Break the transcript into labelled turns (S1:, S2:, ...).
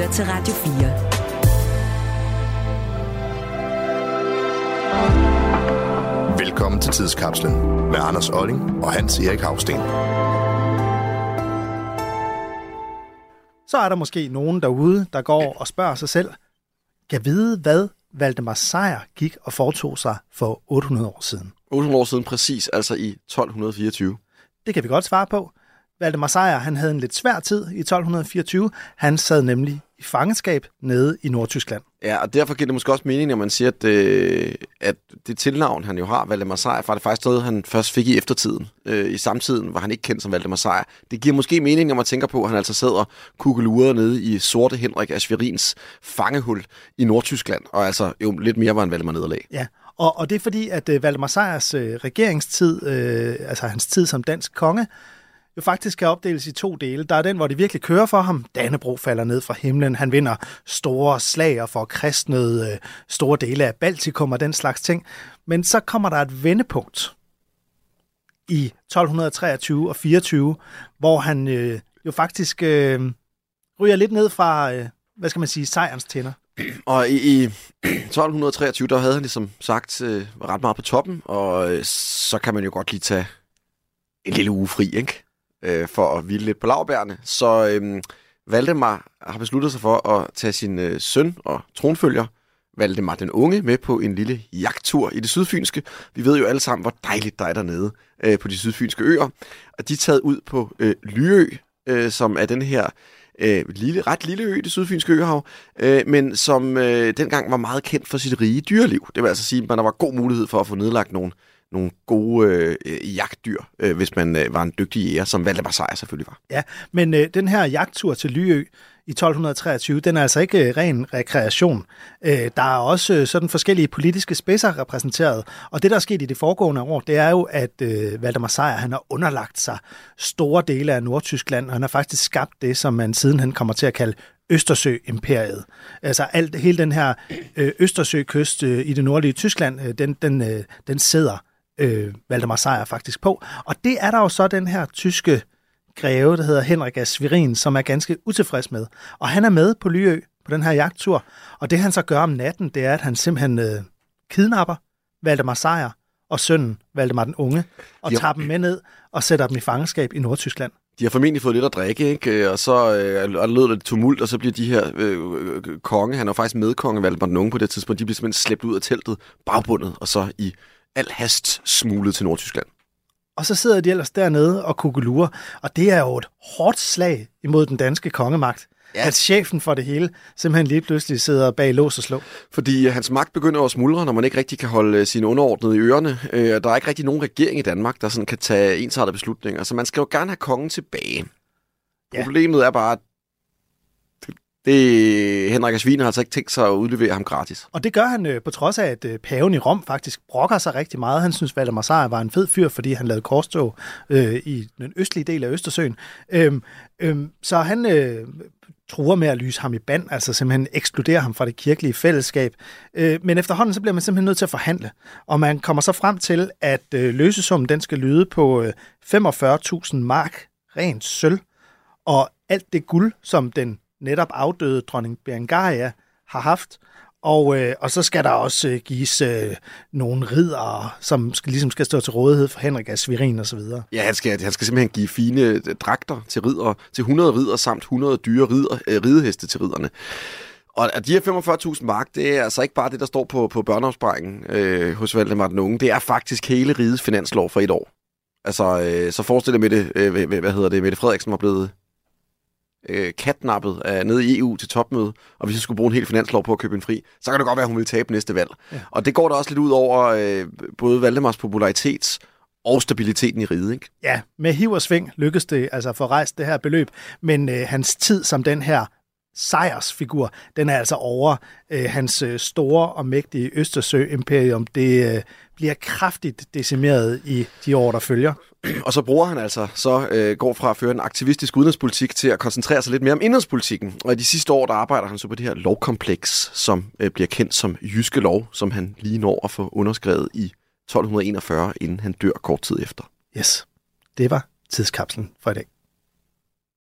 S1: lytter til Radio
S2: 4. Velkommen til Tidskapslen med Anders Olling og Hans Erik Havsten.
S3: Så er der måske nogen derude, der går og spørger sig selv, kan vide, hvad Valdemar Sejr gik og foretog sig for 800 år siden.
S4: 800 år siden præcis, altså i 1224.
S3: Det kan vi godt svare på. Valdemar Sejr, han havde en lidt svær tid i 1224. Han sad nemlig i fangenskab nede i Nordtyskland.
S4: Ja, og derfor giver det måske også mening, når man siger, at, øh, at det tilnavn, han jo har, Valdemar Sejr, for det faktisk noget, han først fik i eftertiden. Øh, I samtiden var han ikke kendt som Valdemar Sejr. Det giver måske mening, når man tænker på, at han altså sidder kukkeluret nede i Sorte Henrik af Schwerins fangehul i Nordtyskland, og altså jo lidt mere var en Valdemar nederlag.
S3: Ja, og, og det er fordi, at øh, Valdemar Sejrs øh, regeringstid, øh, altså hans tid som dansk konge, jo faktisk kan opdeles i to dele. Der er den, hvor det virkelig kører for ham. Dannebro falder ned fra himlen. Han vinder store slag og får kristnet øh, store dele af Baltikum og den slags ting. Men så kommer der et vendepunkt i 1223 og 24, hvor han øh, jo faktisk øh, ryger lidt ned fra, øh, hvad skal man sige, sejrens tænder.
S4: Og i, i 1223, der havde han ligesom sagt øh, ret meget på toppen, og øh, så kan man jo godt lige tage en lille uge fri, ikke? Øh, for at hvile lidt på lavbærene. Så øh, Valdemar har besluttet sig for at tage sin øh, søn og tronfølger, Valdemar den Unge, med på en lille jagttur i det sydfynske. Vi ved jo alle sammen, hvor dejligt der er dernede øh, på de sydfynske øer. Og de er taget ud på øh, Lyø, øh, som er den her øh, lille, ret lille ø, det sydfynske øhav, øh, men som øh, dengang var meget kendt for sit rige dyreliv. Det vil altså sige, at der var god mulighed for at få nedlagt nogle nogle gode øh, øh, jagtdyr, øh, hvis man øh, var en dygtig jæger, som Valdemar Sejr selvfølgelig var.
S3: Ja, men øh, den her jagttur til Lyø i 1223, den er altså ikke øh, ren rekreation. Øh, der er også øh, sådan forskellige politiske spidser repræsenteret, og det, der er sket i det foregående år, det er jo, at øh, Valdemar Sejr, han har underlagt sig store dele af Nordtyskland, og han har faktisk skabt det, som man siden han kommer til at kalde Østersø-imperiet. Altså alt, hele den her øh, Østersøkyst øh, i det nordlige Tyskland, øh, den, den, øh, den sidder øh, Valdemar Sejr faktisk på. Og det er der jo så den her tyske greve, der hedder Henrik af Svirin, som er ganske utilfreds med. Og han er med på Lyø på den her jagttur, og det han så gør om natten, det er, at han simpelthen øh, kidnapper Valdemar Sejr og sønnen Valdemar den Unge, og tager dem med ned og sætter dem i fangenskab i Nordtyskland.
S4: De har formentlig fået lidt at drikke, ikke? og så øh, og lød lidt tumult, og så bliver de her øh, øh, konge, han er faktisk medkonge Valdemar den Unge på det tidspunkt, de bliver simpelthen slæbt ud af teltet, bagbundet, og så i al hast smuglet til Nordtyskland.
S3: Og så sidder de ellers dernede og kugelurer, og det er jo et hårdt slag imod den danske kongemagt. Ja. At chefen for det hele simpelthen lige pludselig sidder bag lås og slå.
S4: Fordi hans magt begynder at smuldre, når man ikke rigtig kan holde øh, sine underordnede i ørerne. Øh, der er ikke rigtig nogen regering i Danmark, der sådan kan tage ensartede beslutninger. Så man skal jo gerne have kongen tilbage. Ja. Problemet er bare, at det, Henrik af Svine har altså ikke tænkt sig at udlevere ham gratis.
S3: Og det gør han øh, på trods af, at øh, paven i Rom faktisk brokker sig rigtig meget. Han synes, Valdemar Sejr var en fed fyr, fordi han lavede korstog øh, i den østlige del af Østersøen. Øhm, øhm, så han øh, truer med at lyse ham i band, altså simpelthen ekskludere ham fra det kirkelige fællesskab. Øh, men efterhånden så bliver man simpelthen nødt til at forhandle. Og man kommer så frem til, at øh, løsesummen den skal lyde på øh, 45.000 mark rent sølv. Og alt det guld, som den netop afdøde dronning Berengaria har haft. Og, øh, og så skal der også øh, gives øh, nogle ridere, som skal, ligesom skal stå til rådighed for Henrik af Svirin og så videre.
S4: Ja, han skal, han skal simpelthen give fine øh, dragter til ridere, til 100 ridere samt 100 dyre ridder, øh, rideheste til ridderne. Og de her 45.000 mark, det er altså ikke bare det, der står på, på børneopsparingen øh, hos Valdemar den Unge. Det er faktisk hele rigets finanslov for et år. Altså, øh, så forestil dig med det, øh, hvad hedder det, Mette Frederiksen var blevet øh, katnappet af, nede i EU til topmøde, og hvis vi skulle bruge en hel finanslov på at købe en fri, så kan det godt være, at hun vil tabe næste valg. Ja. Og det går da også lidt ud over øh, både Valdemars popularitet og stabiliteten i riget, ikke?
S3: Ja, med hiv og sving lykkedes det altså at få rejst det her beløb, men øh, hans tid som den her sejrsfigur, den er altså over. Øh, hans øh, store og mægtige Østersø-imperium, det øh, bliver kraftigt decimeret i de år, der følger.
S4: Og så bruger han altså, så øh, går fra at føre en aktivistisk udenrigspolitik til at koncentrere sig lidt mere om indrigspolitikken. Og i de sidste år, der arbejder han så på det her lovkompleks, som øh, bliver kendt som Jyske Lov, som han lige når at få underskrevet i 1241, inden han dør kort tid efter.
S3: Yes, det var tidskapslen for i dag.